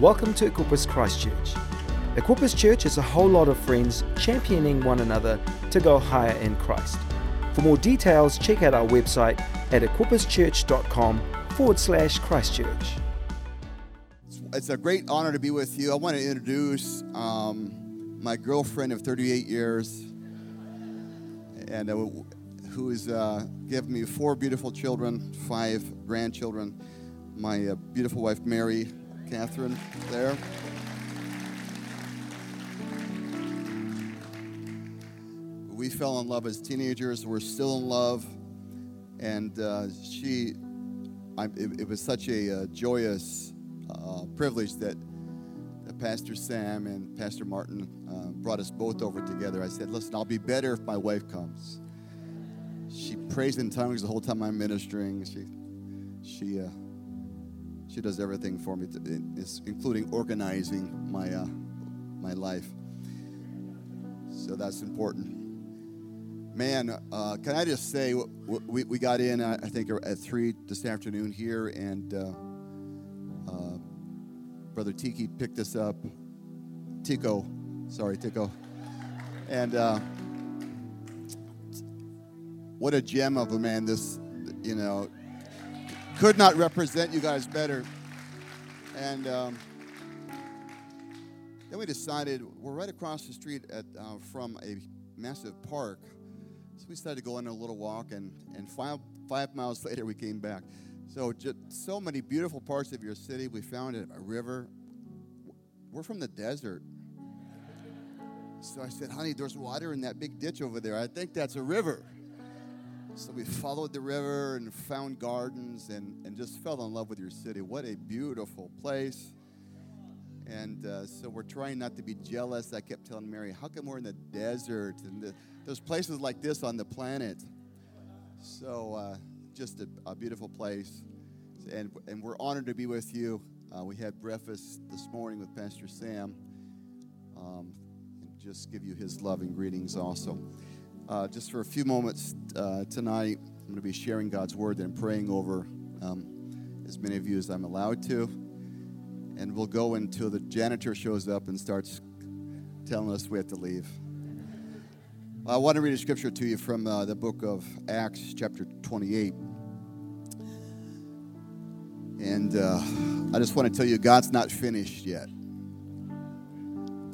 Welcome to Equippers Christchurch. Equippers Church is a whole lot of friends championing one another to go higher in Christ. For more details, check out our website at equipperschurch.com forward slash Christchurch. It's a great honor to be with you. I want to introduce um, my girlfriend of 38 years, and uh, who has uh, given me four beautiful children, five grandchildren. My uh, beautiful wife, Mary Catherine, there. We fell in love as teenagers. We're still in love, and uh, she. I, it, it, was such a uh, joyous uh, privilege that Pastor Sam and Pastor Martin uh, brought us both over together. I said, "Listen, I'll be better if my wife comes." She prays in tongues the whole time I'm ministering. She, she, uh, she does everything for me, to, including organizing my, uh, my life. So that's important. Man, uh, can I just say, we, we got in, I think, at 3 this afternoon here, and uh, uh, Brother Tiki picked us up. Tico, sorry, Tico. And uh, what a gem of a man this, you know, could not represent you guys better. And um, then we decided we're right across the street at, uh, from a massive park so we decided to go on a little walk, and, and five, five miles later, we came back. So, just so many beautiful parts of your city. We found a river. We're from the desert. So I said, honey, there's water in that big ditch over there. I think that's a river. So we followed the river and found gardens and, and just fell in love with your city. What a beautiful place. And uh, so we're trying not to be jealous. I kept telling Mary, how come we're in the desert? And the, there's places like this on the planet. So uh, just a, a, beautiful place. And, and we're honored to be with you. Uh, we had breakfast this morning with Pastor Sam. Um, and just give you his love and greetings also. Uh, just for a few moments uh, tonight, I'm going to be sharing God's word and praying over um, as many of you as I'm allowed to. And we'll go until the janitor shows up and starts telling us we have to leave. I want to read a scripture to you from uh, the book of Acts, chapter 28. And uh, I just want to tell you, God's not finished yet.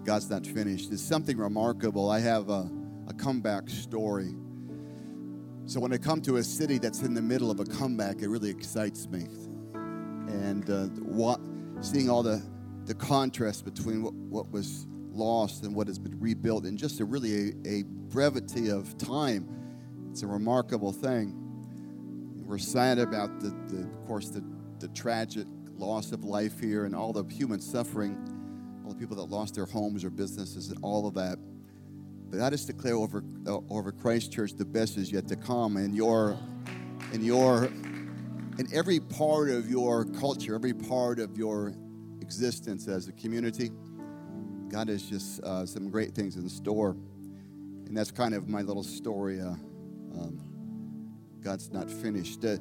God's not finished. It's something remarkable. I have a, a comeback story. So when I come to a city that's in the middle of a comeback, it really excites me. And uh, what, seeing all the, the contrast between what, what was lost and what has been rebuilt in just a really a, a brevity of time. It's a remarkable thing. We're sad about the, the of course, the, the tragic loss of life here and all the human suffering, all the people that lost their homes or businesses and all of that. But I just declare over uh, over Christchurch the best is yet to come, and your in your in every part of your culture, every part of your existence as a community. God has just uh, some great things in store. And that's kind of my little story. Uh, um, God's not finished. Uh,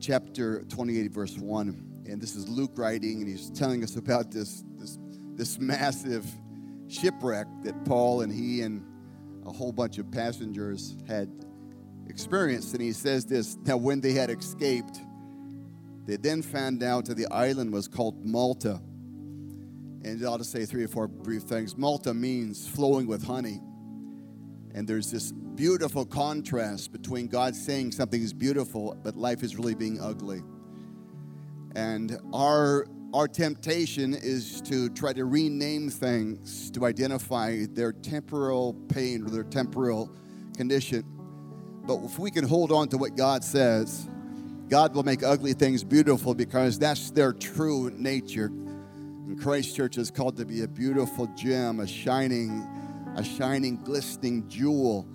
chapter 28, verse 1. And this is Luke writing, and he's telling us about this, this, this massive shipwreck that Paul and he and a whole bunch of passengers had experienced. And he says this Now, when they had escaped, they then found out that the island was called Malta and I'll just say three or four brief things. Malta means flowing with honey. And there's this beautiful contrast between God saying something is beautiful, but life is really being ugly. And our our temptation is to try to rename things to identify their temporal pain or their temporal condition. But if we can hold on to what God says, God will make ugly things beautiful because that's their true nature. And Christchurch is called to be a beautiful gem, a shining, a shining, glistening jewel,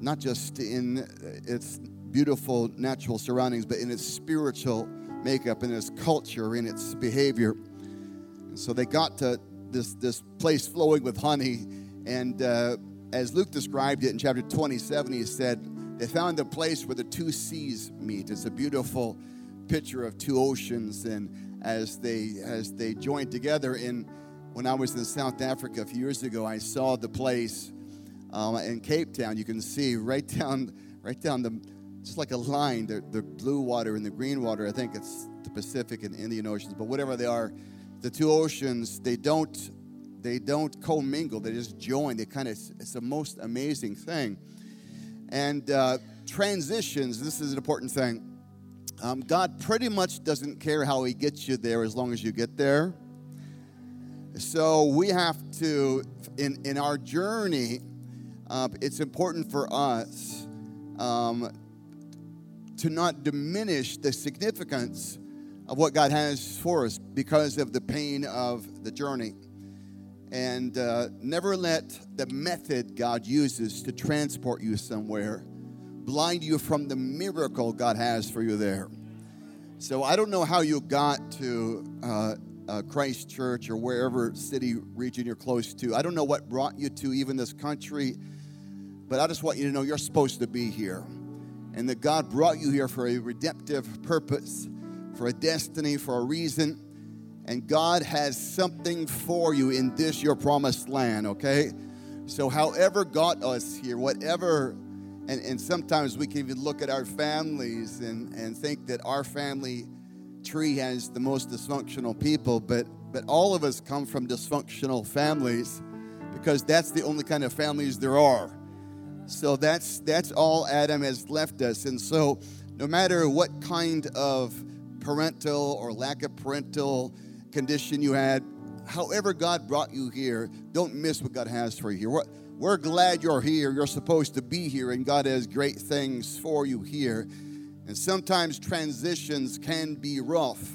not just in its beautiful natural surroundings, but in its spiritual makeup, in its culture, in its behavior. And so they got to this, this place flowing with honey. And uh, as Luke described it in chapter 27, he said, they found a place where the two seas meet. It's a beautiful picture of two oceans and as they as they joined together. In when I was in South Africa a few years ago, I saw the place um, in Cape Town. You can see right down right down the just like a line, the, blue water and the green water. I think it's the Pacific and Indian Oceans, but whatever they are, the two oceans they don't they don't commingle. They just join. They kind of it's the most amazing thing. And uh, transitions. This is an important thing. Um, God pretty much doesn't care how He gets you there as long as you get there. So we have to, in, in our journey, uh, it's important for us um, to not diminish the significance of what God has for us because of the pain of the journey. And uh, never let the method God uses to transport you somewhere blind you from the miracle God has for you there. So I don't know how you got to uh, uh, Christchurch or wherever city region you're close to. I don't know what brought you to even this country, but I just want you to know you're supposed to be here. And that God brought you here for a redemptive purpose, for a destiny, for a reason. And God has something for you in this, your promised land, okay? So, however, got us here, whatever and, and sometimes we can even look at our families and, and think that our family tree has the most dysfunctional people, but, but all of us come from dysfunctional families because that's the only kind of families there are. So that's, that's all Adam has left us. And so, no matter what kind of parental or lack of parental condition you had, however God brought you here, don't miss what God has for you here. What, we're glad you're here. You're supposed to be here, and God has great things for you here. And sometimes transitions can be rough.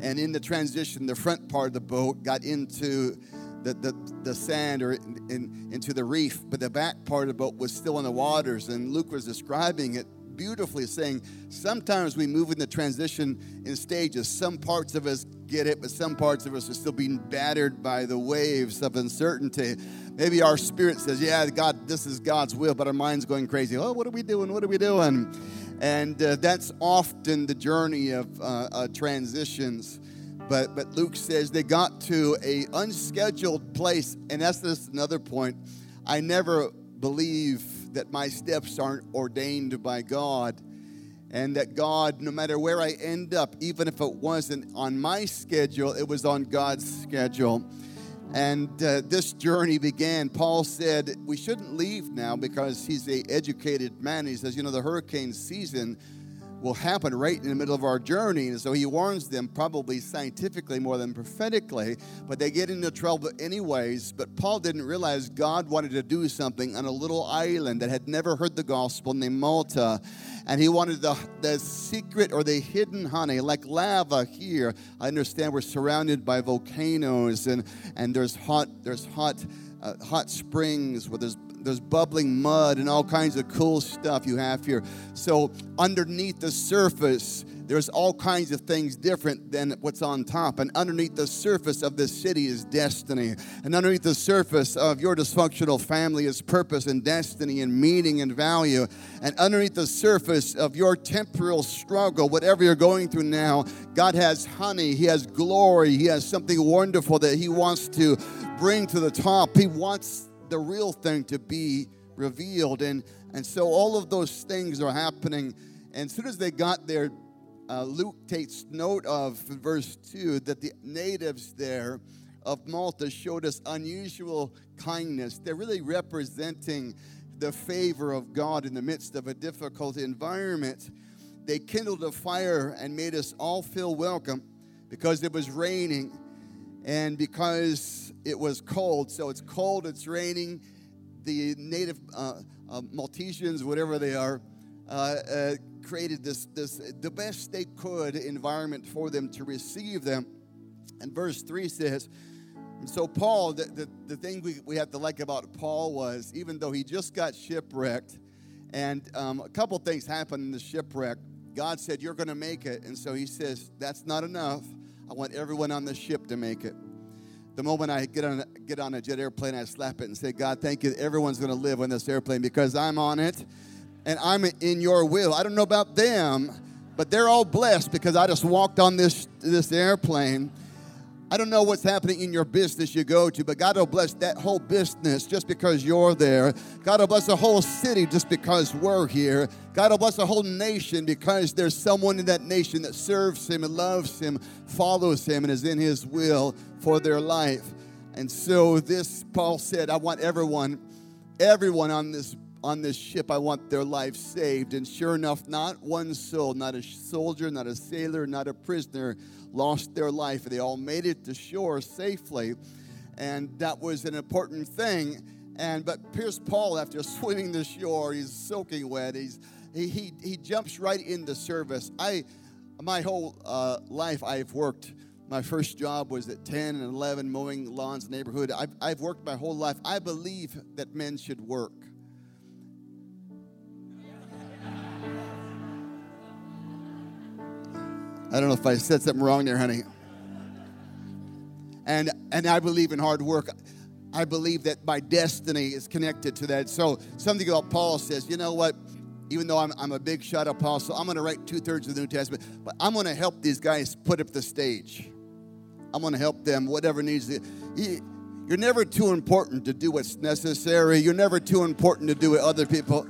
And in the transition, the front part of the boat got into the, the, the sand or in, in, into the reef, but the back part of the boat was still in the waters. And Luke was describing it beautifully, saying sometimes we move in the transition in stages. Some parts of us get it, but some parts of us are still being battered by the waves of uncertainty. Maybe our spirit says, Yeah, God, this is God's will, but our mind's going crazy. Oh, what are we doing? What are we doing? And uh, that's often the journey of uh, uh, transitions. But, but Luke says they got to a unscheduled place, and that's just another point. I never believe that my steps aren't ordained by God and that God, no matter where I end up, even if it wasn't on my schedule, it was on God's schedule. And uh, this journey began. Paul said, We shouldn't leave now because he's a educated man. He says, You know, the hurricane season will happen right in the middle of our journey. And so he warns them, probably scientifically more than prophetically, but they get into trouble anyways. But Paul didn't realize God wanted to do something on a little island that had never heard the gospel named Malta. And he wanted the, the secret or the hidden honey, like lava here. I understand we're surrounded by volcanoes and, and there's hot, there's hot, uh, hot springs where there's there's bubbling mud and all kinds of cool stuff you have here. So underneath the surface, there's all kinds of things different than what's on top. And underneath the surface of this city is destiny. And underneath the surface of your dysfunctional family is purpose and destiny and meaning and value. And underneath the surface of your temporal struggle, whatever you're going through now, God has honey, He has glory, He has something wonderful that He wants to bring to the top. He wants the real thing to be revealed. And, and so all of those things are happening. And as soon as they got there, uh, Luke takes note of verse 2 that the natives there of Malta showed us unusual kindness. They're really representing the favor of God in the midst of a difficult environment. They kindled a fire and made us all feel welcome because it was raining and because it was cold. So it's cold, it's raining. The native uh, uh, Maltesians, whatever they are, uh, uh, created this, this the best they could environment for them to receive them. And verse 3 says, so Paul, the, the, the thing we, we have to like about Paul was, even though he just got shipwrecked, and um, a couple things happened in the shipwreck, God said, You're going to make it. And so he says, That's not enough. I want everyone on the ship to make it. The moment I get on, get on a jet airplane, I slap it and say, God, thank you. Everyone's going to live on this airplane because I'm on it and I'm in your will. I don't know about them, but they're all blessed because I just walked on this, this airplane. I don't know what's happening in your business you go to, but God will bless that whole business just because you're there. God will bless the whole city just because we're here. God will bless the whole nation because there's someone in that nation that serves Him and loves Him, follows Him, and is in His will for their life. And so, this, Paul said, I want everyone, everyone on this on this ship, I want their life saved. And sure enough, not one soul, not a soldier, not a sailor, not a prisoner lost their life. They all made it to shore safely. And that was an important thing. And but Pierce Paul, after swimming the shore, he's soaking wet. He's he he, he jumps right into service. I my whole uh, life I've worked. My first job was at 10 and 11 mowing lawns neighborhood. I've, I've worked my whole life. I believe that men should work. I don't know if I said something wrong there, honey. And and I believe in hard work. I believe that my destiny is connected to that. So something about Paul says, you know what? Even though I'm, I'm a big shot apostle, I'm going to write two thirds of the New Testament, but I'm going to help these guys put up the stage. I'm going to help them, whatever needs to. You're never too important to do what's necessary. You're never too important to do what other people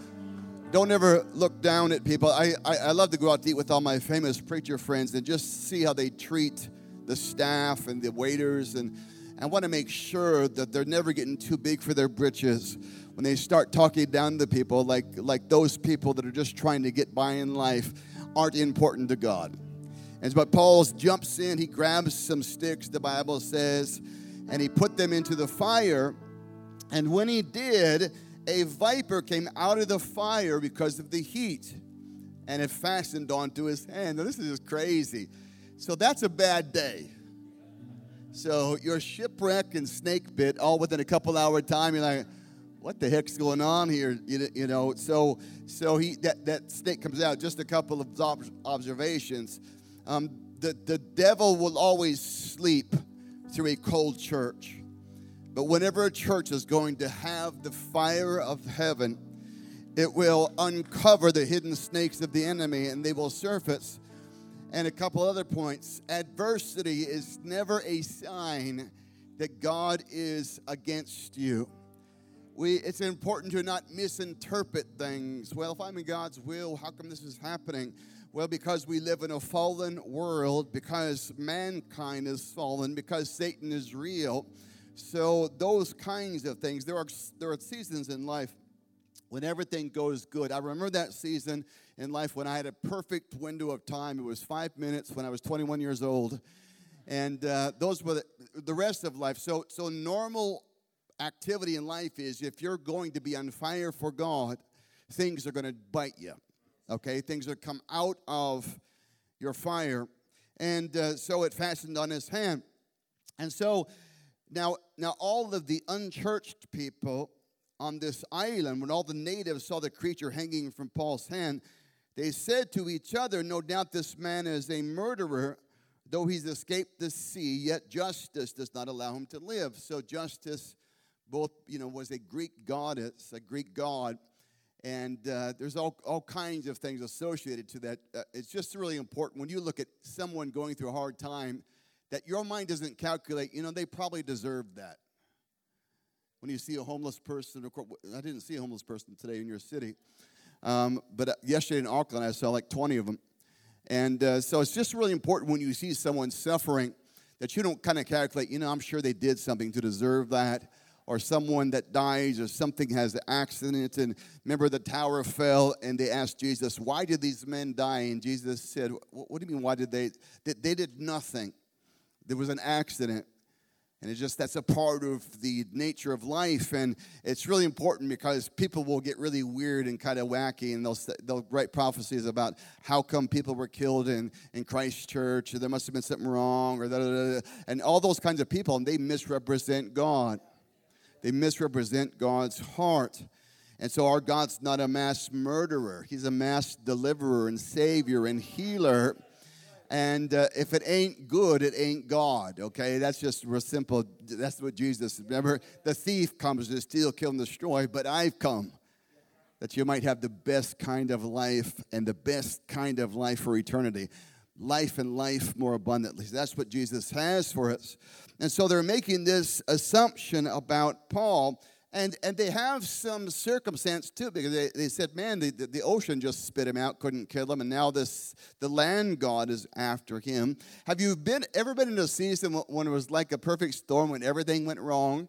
don't ever look down at people. I, I, I, love to go out to eat with all my famous preacher friends and just see how they treat the staff and the waiters. And I want to make sure that they're never getting too big for their britches when they start talking down to people like, like those people that are just trying to get by in life aren't important to God. And so, but Paul jumps in, he grabs some sticks, the Bible says, and he put them into the fire. And when he did, a viper came out of the fire because of the heat and it fastened onto his hand. Now, this is just crazy. So, that's a bad day. So, you're shipwrecked and snake bit all within a couple hour time. You're like, what the heck's going on here? You, know, so so he that, that snake comes out. Just a couple of observations. Um, the, the devil will always sleep through a cold church. But whenever a church is going to have the fire of heaven, it will uncover the hidden snakes of the enemy and they will surface. And a couple other points adversity is never a sign that God is against you. We, it's important to not misinterpret things. Well, if I'm in God's will, how come this is happening? Well, because we live in a fallen world, because mankind is fallen, because Satan is real so those kinds of things. There are there are seasons in life when everything goes good. I remember that season in life when I had a perfect window of time. It was five minutes when I was 21 years old, and uh, those were the, the rest of life. So so normal activity in life is if you're going to be on fire for God, things are going to bite you. Okay, things are come out of your fire, and uh, so it fastened on his hand, and so now, now all of the unchurched people on this island, when all the natives saw the creature hanging from Paul's hand, they said to each other, No doubt this man is a murderer, though he's escaped the sea, yet justice does not allow him to live. So justice both, you know, was a Greek goddess, a Greek god, and uh, there's all, all kinds of things associated to that. Uh, it's just really important when you look at someone going through a hard time that your mind doesn't calculate, you know, they probably deserve that. When you see a homeless person, I didn't see a homeless person today in your city, um, but uh, yesterday in Auckland, I saw like 20 of them. And uh, so it's just really important when you see someone suffering that you don't kind of calculate, you know, I'm sure they did something to deserve that. Or someone that dies, or something has an accident. And remember, the tower fell, and they asked Jesus, Why did these men die? And Jesus said, What do you mean, why did they? They did nothing there was an accident. And it's just that's a part of the nature of life. And it's really important because people will get really weird and kind of wacky and they'll, they'll write prophecies about how come people were killed in, in Christchurch or there must have been something wrong or da, da, da, and all those kinds of people. And they misrepresent God, they misrepresent God's heart. And so our God's not a mass murderer, He's a mass deliverer and savior and healer. And uh, if it ain't good, it ain't God, okay? That's just real simple. That's what Jesus, remember, the thief comes to steal, kill, and destroy, but I've come that you might have the best kind of life and the best kind of life for eternity. Life and life more abundantly. That's what Jesus has for us. And so they're making this assumption about Paul and, and they have some circumstance too, because they, they said, man, the, the, the, ocean just spit him out, couldn't kill him, and now this the land god is after him. Have you been ever been in a season when it was like a perfect storm when everything went wrong?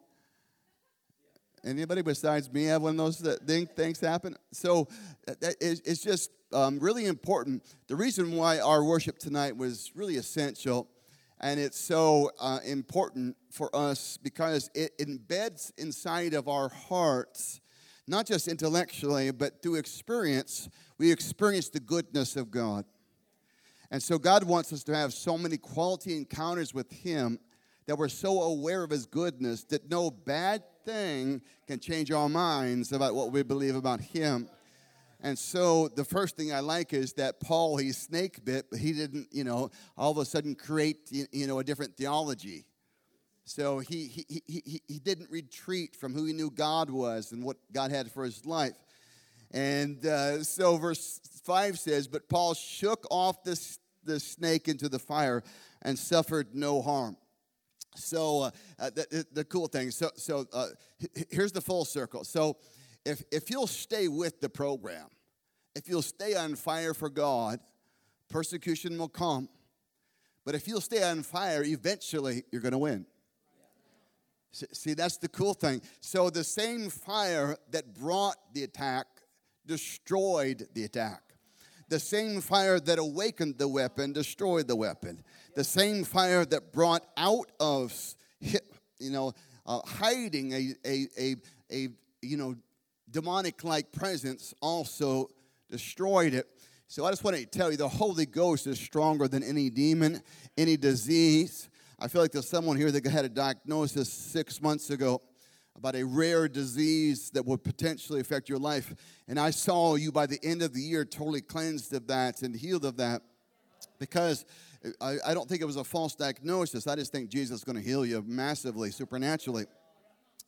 Anybody besides me have one of those things happen? So it's just um, really important. The reason why our worship tonight was really essential and it's so uh, important for us because it embeds inside of our hearts, not just intellectually, but through experience, we experience the goodness of God. And so God wants us to have so many quality encounters with Him that we're so aware of His goodness that no bad thing can change our minds about what we believe about Him. And so the first thing I like is that Paul, he's snake bit, but he didn't, you know, all of a sudden create, you know, a different theology. So he, he, he, he didn't retreat from who he knew God was and what God had for his life. And uh, so verse 5 says, But Paul shook off this, the snake into the fire and suffered no harm. So uh, uh, the, the, cool thing, so, so uh, here's the full circle. So if, if you'll stay with the program, if you'll stay on fire for God, persecution will come. But if you'll stay on fire, eventually you're going to win. See, that's the cool thing. So the same fire that brought the attack destroyed the attack. The same fire that awakened the weapon destroyed the weapon. The same fire that brought out of, you know, uh, hiding a, a, a, a, you know, demonic like presence also destroyed it. So I just want to tell you the Holy Ghost is stronger than any demon, any disease. I feel like there's someone here that had a diagnosis six months ago about a rare disease that would potentially affect your life. And I saw you by the end of the year totally cleansed of that and healed of that because I, I don't think it was a false diagnosis. I just think Jesus is going to heal you massively, supernaturally.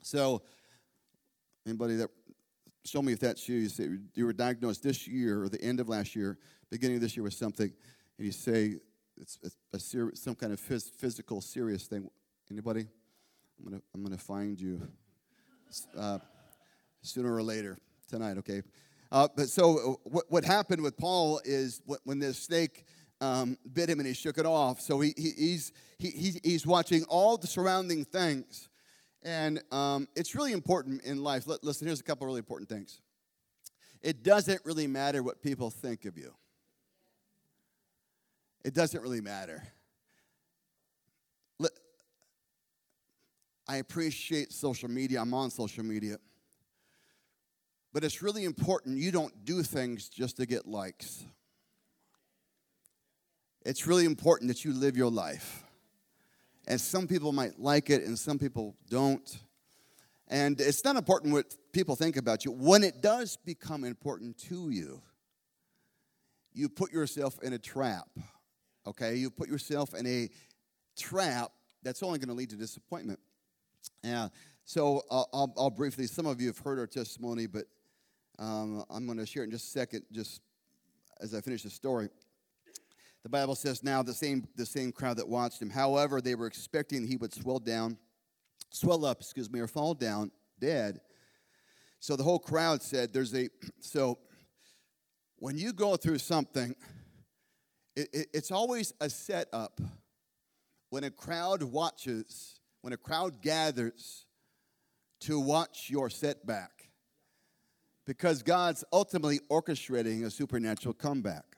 So, anybody that show me if that's you. You say you were diagnosed this year or the end of last year, beginning of this year with something, and you say it's, a ser- some kind of phys- physical, serious thing. Anybody? I'm gonna I'm gonna find you uh, sooner or later tonight. Okay. Uh, but so uh, what, what happened with Paul is when this snake um, bit him and he shook it off. So he, he he's he, he's watching all the surrounding things and um, it's really important in life. L- listen, here's a couple really important things. It doesn't really matter what people think of you, it doesn't really matter. L- I appreciate social media, I'm on social media. But it's really important you don't do things just to get likes. It's really important that you live your life. And some people might like it and some people don't. And it's not important what people think about you. When it does become important to you, you put yourself in a trap. Okay? You put yourself in a trap that's only going to lead to disappointment. Yeah. So uh, I'll, I'll, briefly, some of you have heard our testimony, but um, I'm going to share it in just a second, just as I finish the story. The Bible says now the same, the same crowd that watched him. However, they were expecting he would swell down, swell up, excuse me, or fall down dead. So the whole crowd said, There's a, so when you go through something, it, it, it's always a setup. When a crowd watches, when a crowd gathers to watch your setback, because God's ultimately orchestrating a supernatural comeback.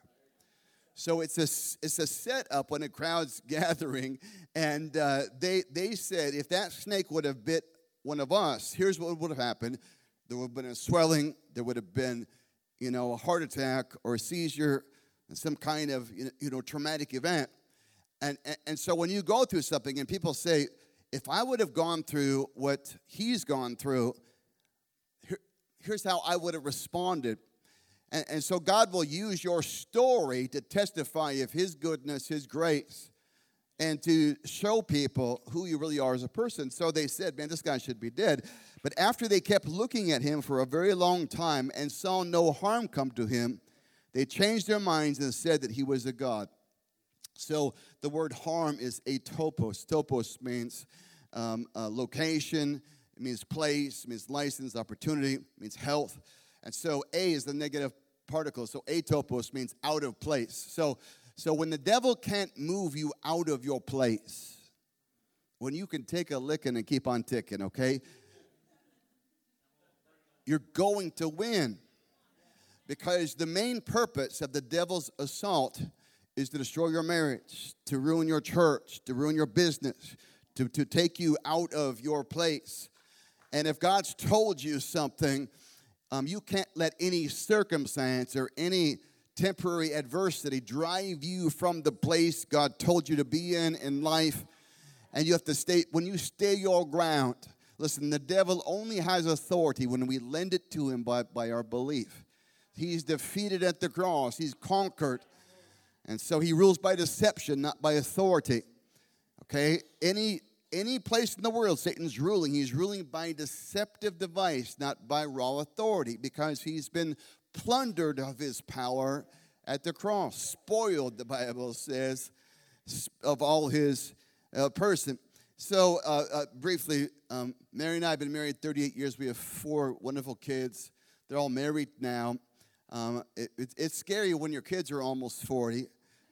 So it's a, it's a setup when a crowd's gathering. And uh, they, they said if that snake would have bit one of us, here's what would have happened there would have been a swelling, there would have been, you know, a heart attack or a seizure, some kind of, you know, traumatic event. And, and, and so when you go through something and people say, if I would have gone through what he's gone through, here, here's how I would have responded. And, and so God will use your story to testify of His goodness, His grace, and to show people who you really are as a person. So they said, man, this guy should be dead. But after they kept looking at him for a very long time and saw no harm come to him, they changed their minds and said that he was a god. So the word harm is atopos. Topos Topos means um, location, it means place, means license, opportunity, it means health. And so A is the negative particle. So atopos means out of place. So, so when the devil can't move you out of your place, when you can take a licking and keep on ticking, okay? You're going to win. Because the main purpose of the devil's assault is to destroy your marriage, to ruin your church, to ruin your business, to, to take you out of your place. And if God's told you something, um, you can't let any circumstance or any temporary adversity drive you from the place God told you to be in in life. And you have to stay, when you stay your ground, listen, the devil only has authority when we lend it to him by, by our belief. He's defeated at the cross, he's conquered. And so he rules by deception, not by authority. Okay? Any any place in the world Satan's ruling, he's ruling by deceptive device, not by raw authority, because he's been plundered of his power at the cross, spoiled, the Bible says, of all his uh, person. So, uh, uh, briefly, um, Mary and I have been married 38 years. We have four wonderful kids. They're all married now. Um, it, it, it's scary when your kids are almost 40.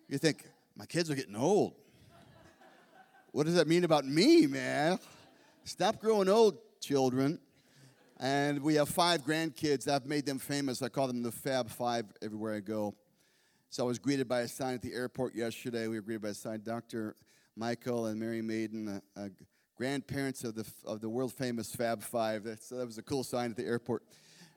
You think, my kids are getting old. What does that mean about me, man? Stop growing old, children. And we have five grandkids. I've made them famous. I call them the Fab Five everywhere I go. So I was greeted by a sign at the airport yesterday. We were greeted by a sign. Dr. Michael and Mary Maiden, uh, uh, grandparents of the, of the world famous Fab Five. That's, that was a cool sign at the airport.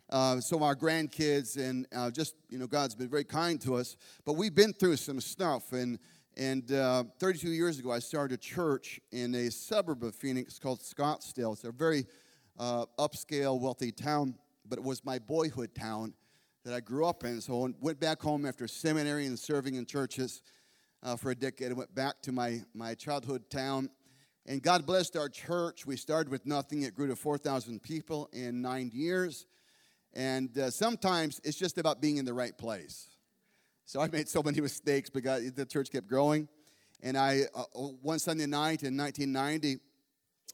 Uh, so our grandkids and uh, just you know God's been very kind to us, but we've been through some stuff and and uh, 32 years ago, I started a church in a suburb of Phoenix called Scottsdale. It's a very uh, upscale, wealthy town, but it was my boyhood town that I grew up in. So I went back home after seminary and serving in churches uh, for a decade. I went back to my, my childhood town. And God blessed our church. We started with nothing, it grew to 4,000 people in nine years. And uh, sometimes it's just about being in the right place. So I made so many mistakes, but the church kept growing. And I, uh, uh one Sunday night in 1990,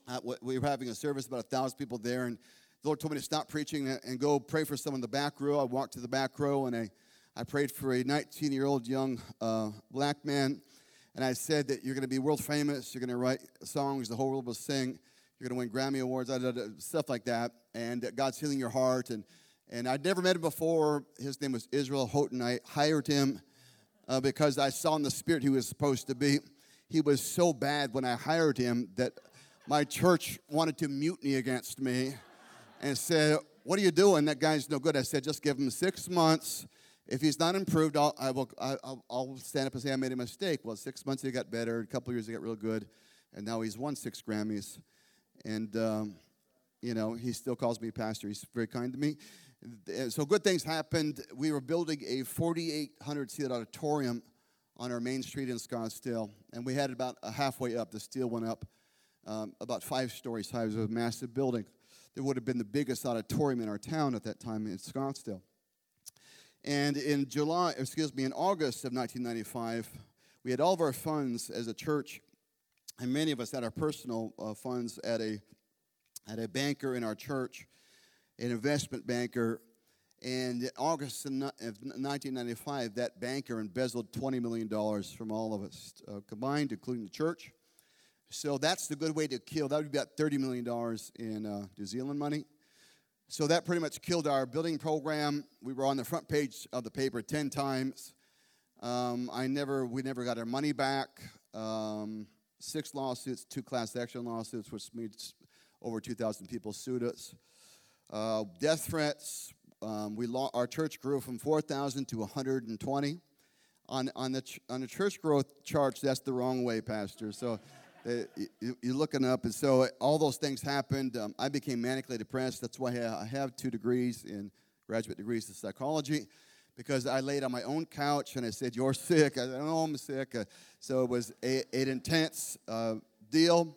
uh, we were having a service, about a thousand people there, and the Lord told me to stop preaching and go pray for someone in the back row. I walked to the back row and I, I prayed for a 19 year old young uh, black man. And I said that you're going to be world famous, you're going to write songs the whole world will sing, you're going to win Grammy Awards, stuff like that. And God's healing your heart. And and I'd never met him before. His name was Israel Houghton. I hired him uh, because I saw in the spirit he was supposed to be. He was so bad when I hired him that my church wanted to mutiny against me and said, What are you doing? That guy's no good. I said, Just give him six months. If he's not improved, I'll, I will, I'll, I'll stand up and say I made a mistake. Well, six months he got better. A couple years he got real good. And now he's won six Grammys. And, um, you know, he still calls me pastor. He's very kind to me so good things happened. We were building a 4,800 seat auditorium on our main street in Scottsdale, and we had it about halfway up. The steel went up um, about five stories high. It was a massive building. It would have been the biggest auditorium in our town at that time in Scottsdale. And in July, excuse me, in August of 1995, we had all of our funds as a church, and many of us had our personal uh, funds at a at a banker in our church an investment banker. And in August of 1995, that banker embezzled $20 million from all of us uh, combined, including the church. So that's the good way to kill. That would be about $30 million in uh, New Zealand money. So that pretty much killed our building program. We were on the front page of the paper 10 times. Um, I never, we never got our money back. Um, six lawsuits, two class action lawsuits, which means over 2,000 people sued us. Uh, death threats. Um, we lo- our church grew from 4,000 to 120. On, on, the ch- on the church growth charts, that's the wrong way, Pastor. So you, are looking up. And so all those things happened. Um, I became manically depressed. That's why I have two degrees in graduate degrees in psychology because I laid on my own couch and I said, You're sick. I said, Oh, I'm sick. Uh, so it was a, an intense uh, deal.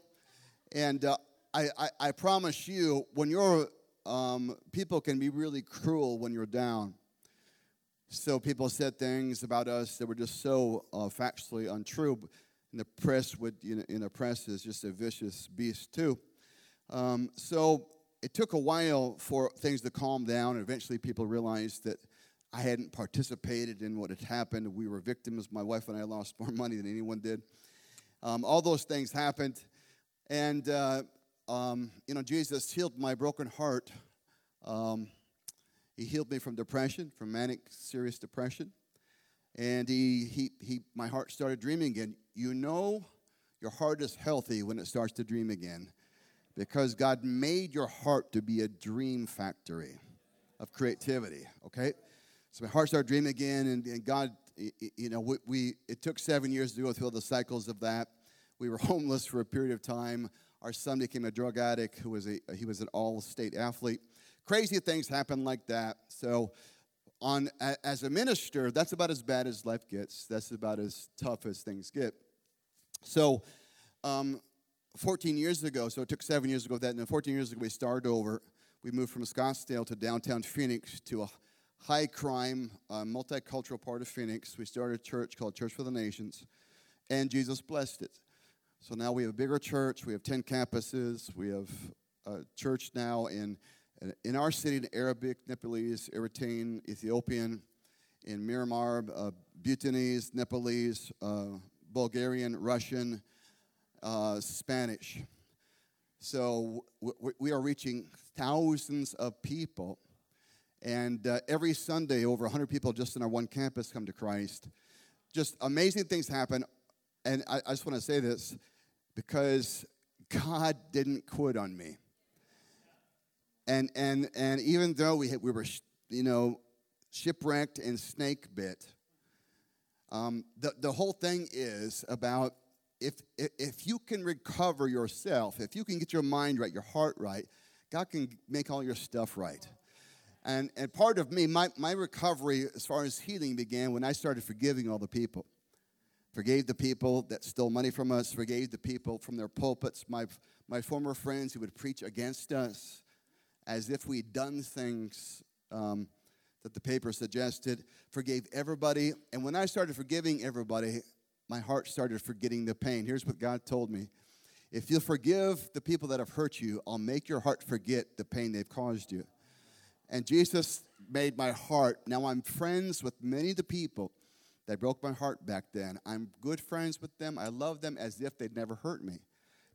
And uh, I, I, I promise you, when you're, um, people can be really cruel when you're down. So people said things about us that were just so uh, factually untrue. And the press would, you know, in the press is just a vicious beast too. Um, so it took a while for things to calm down, and eventually people realized that I hadn't participated in what had happened. We were victims. My wife and I lost more money than anyone did. Um, all those things happened, and uh, um, you know, Jesus healed my broken heart. Um, he healed me from depression, from manic, serious depression, and he, he, he, my heart started dreaming again. You know, your heart is healthy when it starts to dream again because God made your heart to be a dream factory of creativity, okay? So my heart started dreaming again, and, and God, you know, we, we, it took seven years to go through all the cycles of that. We were homeless for a period of time. Our son became a drug addict who was a, he was an all-state athlete. Crazy things happen like that. So on as a minister, that's about as bad as life gets. That's about as tough as things get. So um, 14 years ago, so it took seven years ago that, and then 14 years ago we started over. We moved from Scottsdale to downtown Phoenix to a high crime, uh, multicultural part of Phoenix. We started a church called Church for the Nations, and Jesus blessed it. So now we have a bigger church. We have 10 campuses. We have a church now in, in our city in Arabic, Nepalese, Eritrean, Ethiopian, in Myanmar, uh, Bhutanese, Nepalese, uh, Bulgarian, Russian, uh, Spanish. So w- we are reaching thousands of people. And uh, every Sunday, over 100 people just in our one campus come to Christ. Just amazing things happen. And I, I just want to say this because God didn't quit on me. And, and, and even though we, we were, you know, shipwrecked and snake bit, um, the, the whole thing is about if, if you can recover yourself, if you can get your mind right, your heart right, God can make all your stuff right. And, and part of me, my, my recovery as far as healing began when I started forgiving all the people forgave the people that stole money from us, forgave the people from their pulpits, my, my former friends who would preach against us as if we'd done things um, that the paper suggested, forgave everybody. And when I started forgiving everybody, my heart started forgetting the pain. Here's what God told me If you'll forgive the people that have hurt you, I'll make your heart forget the pain they've caused you. And Jesus made my heart. Now I'm friends with many of the people that broke my heart back then. I'm good friends with them. I love them as if they'd never hurt me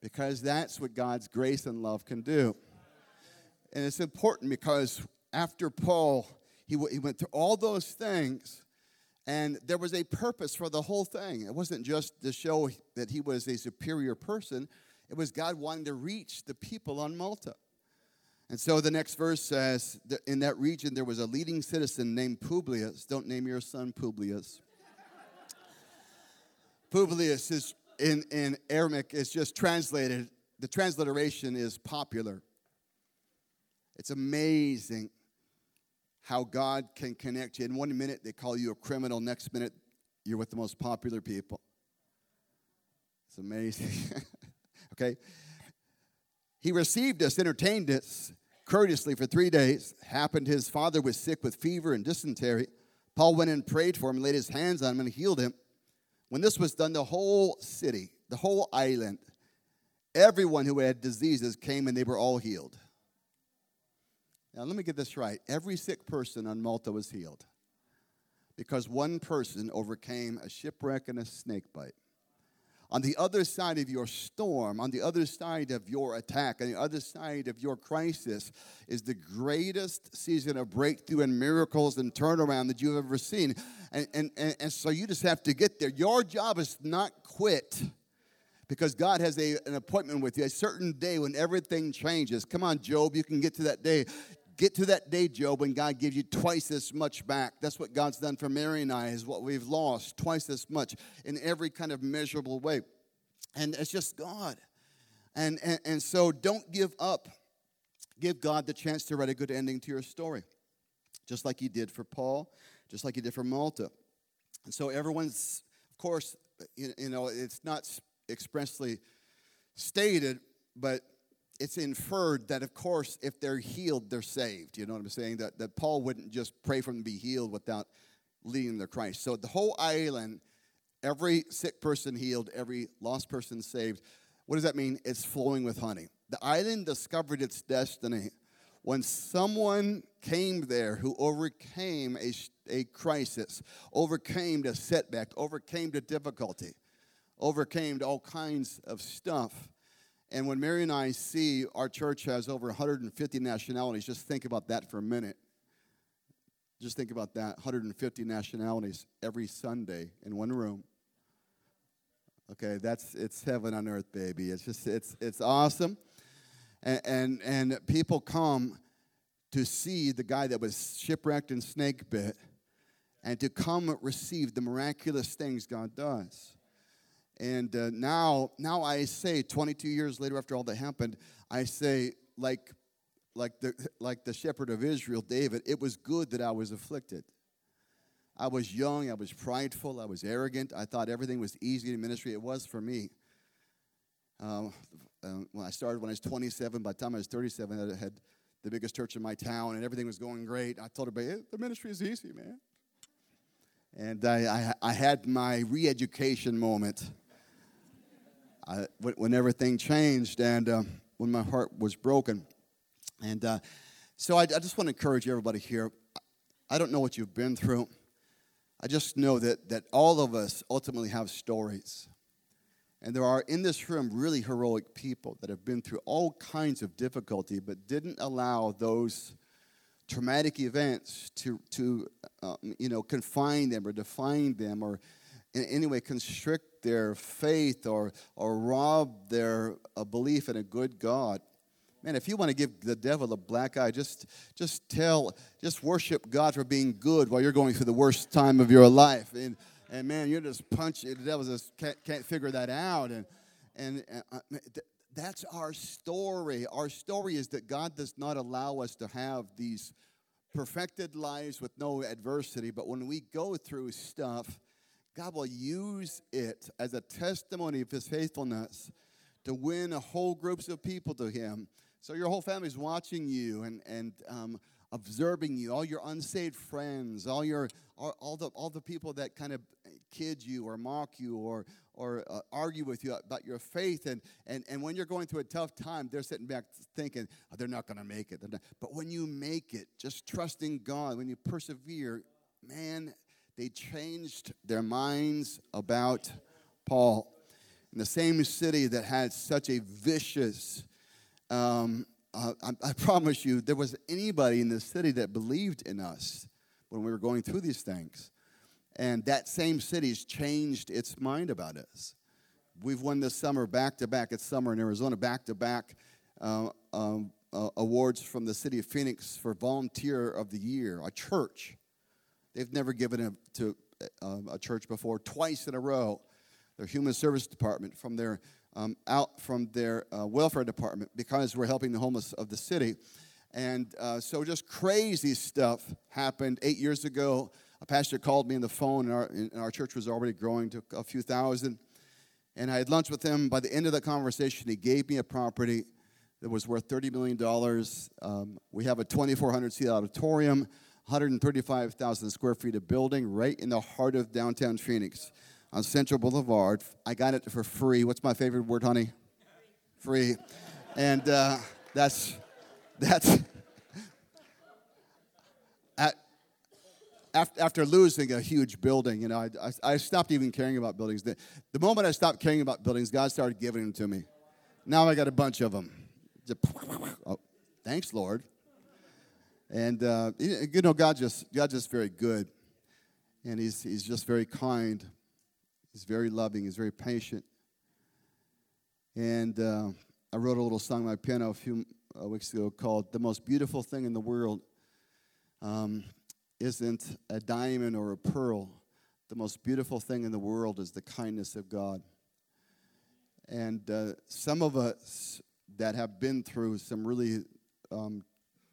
because that's what God's grace and love can do. And it's important because after Paul, he, he went through all those things, and there was a purpose for the whole thing. It wasn't just to show that he was a superior person, it was God wanting to reach the people on Malta. And so the next verse says that in that region there was a leading citizen named Publius. Don't name your son Publius. Publius is in, in Aramaic is just translated, the transliteration is popular. It's amazing how God can connect you. In one minute, they call you a criminal, next minute, you're with the most popular people. It's amazing. okay? He received us, entertained us courteously for three days. Happened his father was sick with fever and dysentery. Paul went and prayed for him, laid his hands on him, and healed him. When this was done, the whole city, the whole island, everyone who had diseases came and they were all healed. Now, let me get this right. Every sick person on Malta was healed because one person overcame a shipwreck and a snake bite. On the other side of your storm, on the other side of your attack, on the other side of your crisis, is the greatest season of breakthrough and miracles and turnaround that you've ever seen. And, and, and, and so you just have to get there. Your job is not quit because God has a, an appointment with you, a certain day when everything changes. Come on, Job, you can get to that day. Get to that day, Job, when God gives you twice as much back. That's what God's done for Mary and I, is what we've lost twice as much in every kind of measurable way. And it's just God. And, and, and so don't give up. Give God the chance to write a good ending to your story, just like He did for Paul, just like He did for Malta. And so everyone's, of course, you know, it's not expressly stated, but it's inferred that, of course, if they're healed, they're saved. You know what I'm saying? That, that Paul wouldn't just pray for them to be healed without leading them to Christ. So the whole island, every sick person healed, every lost person saved. What does that mean? It's flowing with honey. The island discovered its destiny when someone came there who overcame a, a crisis, overcame a setback, overcame the difficulty, overcame all kinds of stuff. And when Mary and I see our church has over 150 nationalities, just think about that for a minute. Just think about that 150 nationalities every Sunday in one room. Okay, that's it's heaven on earth, baby. It's just it's it's awesome and, and, and people come to see the guy that was shipwrecked and snake bit and to come receive the miraculous things God does. And uh, now, now I say, 22 years later, after all that happened, I say, like, like the like the shepherd of Israel, David, it was good that I was afflicted. I was young, I was prideful, I was arrogant. I thought everything was easy in ministry. It was for me. Um, um, when I started when I was 27, by the time I was 37, I had the biggest church in my town, and everything was going great. I told everybody, hey, the ministry is easy, man. And I, I, I had my re education moment I, when everything changed and uh, when my heart was broken. And uh, so I, I just want to encourage everybody here. I don't know what you've been through. I just know that, that all of us ultimately have stories. And there are in this room really heroic people that have been through all kinds of difficulty, but didn't allow those traumatic events to, to um, you know, confine them or define them or in any way constrict their faith or, or rob their uh, belief in a good God. Man, if you want to give the devil a black eye, just, just tell, just worship God for being good while you're going through the worst time of your life. And, and man, you're just punching. The devil just can't, can't figure that out. And and uh, that's our story. Our story is that God does not allow us to have these perfected lives with no adversity, but when we go through stuff, God will use it as a testimony of His faithfulness to win a whole groups of people to Him. So your whole family's watching you and and um, observing you, all your unsaved friends, all your all, all the all the people that kind of kid you or mock you or or uh, argue with you about your faith and and and when you're going through a tough time, they're sitting back thinking oh, they're not going to make it. But when you make it, just trusting God, when you persevere, man, they changed their minds about Paul. In the same city that had such a vicious um, uh, I, I, promise you, there was anybody in the city that believed in us when we were going through these things. And that same city's changed its mind about us. We've won this summer back to back. It's summer in Arizona, back to back awards from the city of Phoenix for Volunteer of the Year, a church. They've never given it to uh, a church before, twice in a row. Their human service department from their um, out from their uh, welfare department because we're helping the homeless of the city. And uh, so just crazy stuff happened eight years ago. A pastor called me on the phone, and our, and our church was already growing to a few thousand. And I had lunch with him. By the end of the conversation, he gave me a property that was worth $30 million. Um, we have a 2,400 seat auditorium, 135,000 square feet of building right in the heart of downtown Phoenix on Central Boulevard. I got it for free. What's my favorite word, honey? Free. And uh, that's, that's, at, after losing a huge building, you know, I, I, stopped even caring about buildings. The, the moment I stopped caring about buildings, God started giving them to me. Now I got a bunch of them. Oh, thanks, Lord. And uh, you know, God just God just very good, and He's He's just very kind. He's very loving, he's very patient. And uh, I wrote a little song on my piano a few uh, weeks ago called The Most Beautiful Thing in the World um, Isn't a Diamond or a Pearl. The most beautiful thing in the world is the kindness of God. And uh, some of us that have been through some really um,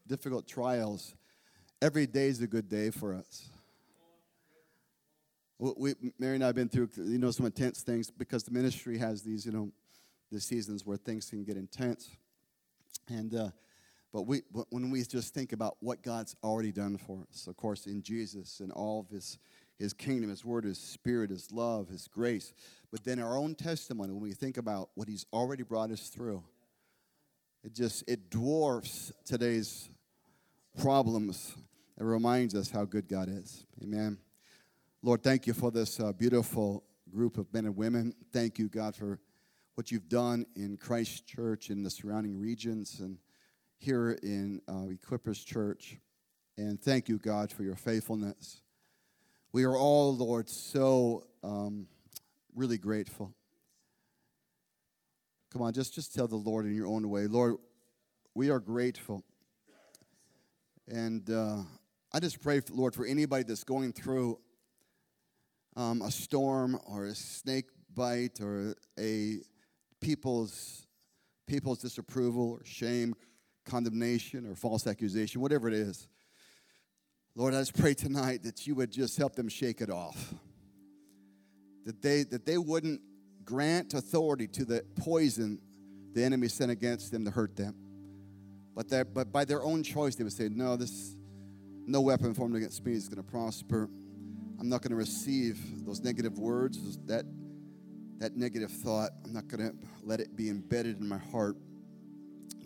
difficult trials, every day is a good day for us we, Mary and I have been through, you know, some intense things because the ministry has these, you know, the seasons where things can get intense. And uh, but we when we just think about what God's already done for us, of course, in Jesus and all of His His kingdom, His Word, His Spirit, His love, His grace, but then our own testimony when we think about what He's already brought us through, it just it dwarfs today's problems. It reminds us how good God is. Amen. Lord, thank you for this uh, beautiful group of men and women. Thank you, God, for what you've done in Christchurch in the surrounding regions and here in uh, Equippers Church. And thank you, God, for your faithfulness. We are all, Lord, so um, really grateful. Come on, just, just tell the Lord in your own way. Lord, we are grateful. And uh, I just pray, Lord, for anybody that's going through um, a storm or a snake bite or a people's people's disapproval or shame, condemnation or false accusation, whatever it is. Lord, I just pray tonight that you would just help them shake it off. That they that they wouldn't grant authority to the poison the enemy sent against them to hurt them. But but by their own choice they would say, No, this no weapon formed against me is going to prosper. I'm not going to receive those negative words, that that negative thought. I'm not going to let it be embedded in my heart.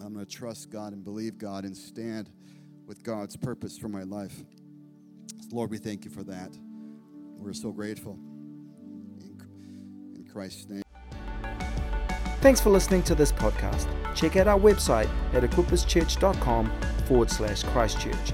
I'm going to trust God and believe God and stand with God's purpose for my life. Lord, we thank you for that. We're so grateful. In, in Christ's name. Thanks for listening to this podcast. Check out our website at equipperschurch.com forward slash Christchurch